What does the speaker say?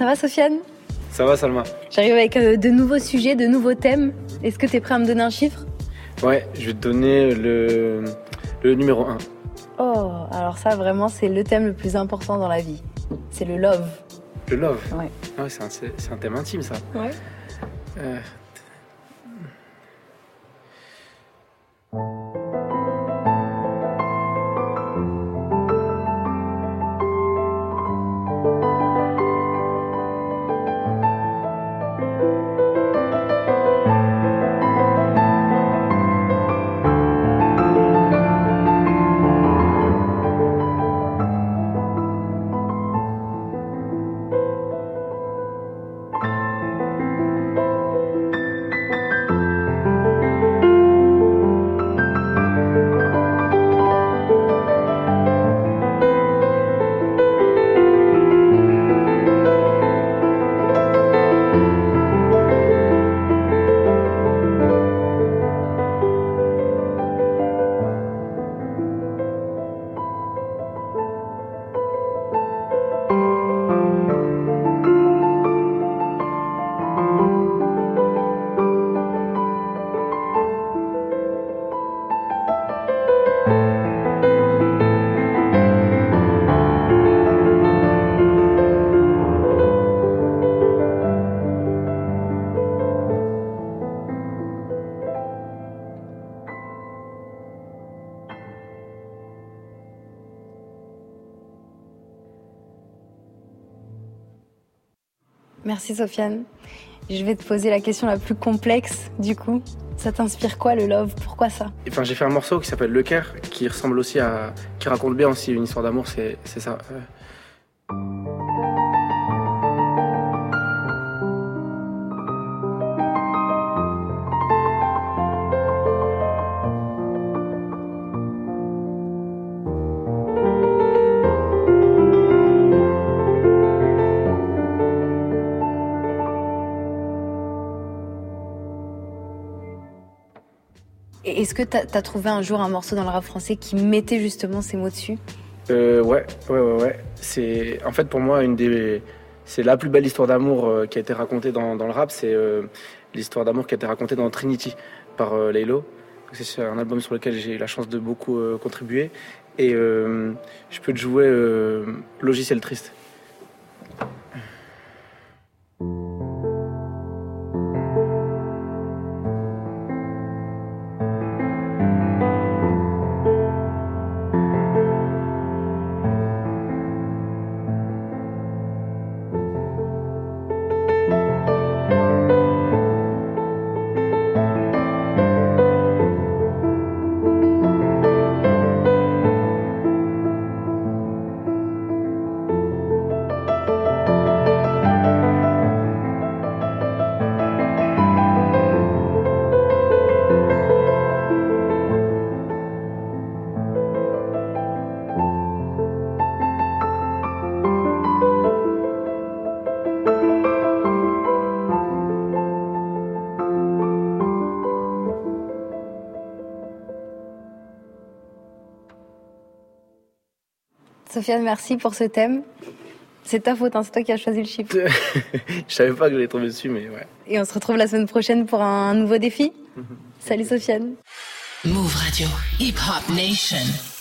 va Sofiane? Ça va Salma J'arrive avec euh, de nouveaux sujets, de nouveaux thèmes. Est-ce que tu es prêt à me donner un chiffre? Ouais, je vais te donner le, le numéro 1. Oh, alors ça vraiment c'est le thème le plus important dans la vie. C'est le love. Le love? Ouais. Ah ouais, c'est un, c'est un thème intime ça. Ouais. Euh, Merci Sofiane. Je vais te poser la question la plus complexe du coup. Ça t'inspire quoi le love? Pourquoi ça? Enfin, j'ai fait un morceau qui s'appelle Le Caire, qui ressemble aussi à. qui raconte bien aussi une histoire d'amour, c'est ça. Est-ce que t'as as trouvé un jour un morceau dans le rap français qui mettait justement ces mots dessus? Euh, ouais, ouais, ouais, ouais. C'est en fait pour moi une des, c'est la plus belle histoire d'amour euh, qui a été racontée dans, le rap. C'est euh, l'histoire d'amour qui a été racontée dans Trinity par euh. C'est un album sur lequel j'ai eu la chance de beaucoup euh, contribuer. Et je peux te jouer Logiciel triste. Sofiane, merci pour ce thème. C'est ta faute, hein, c'est toi qui as choisi le chiffre. je savais pas que j'allais tomber dessus, mais ouais. Et on se retrouve la semaine prochaine pour un nouveau défi. Salut Sofiane. Move Radio, Hip Hop Nation.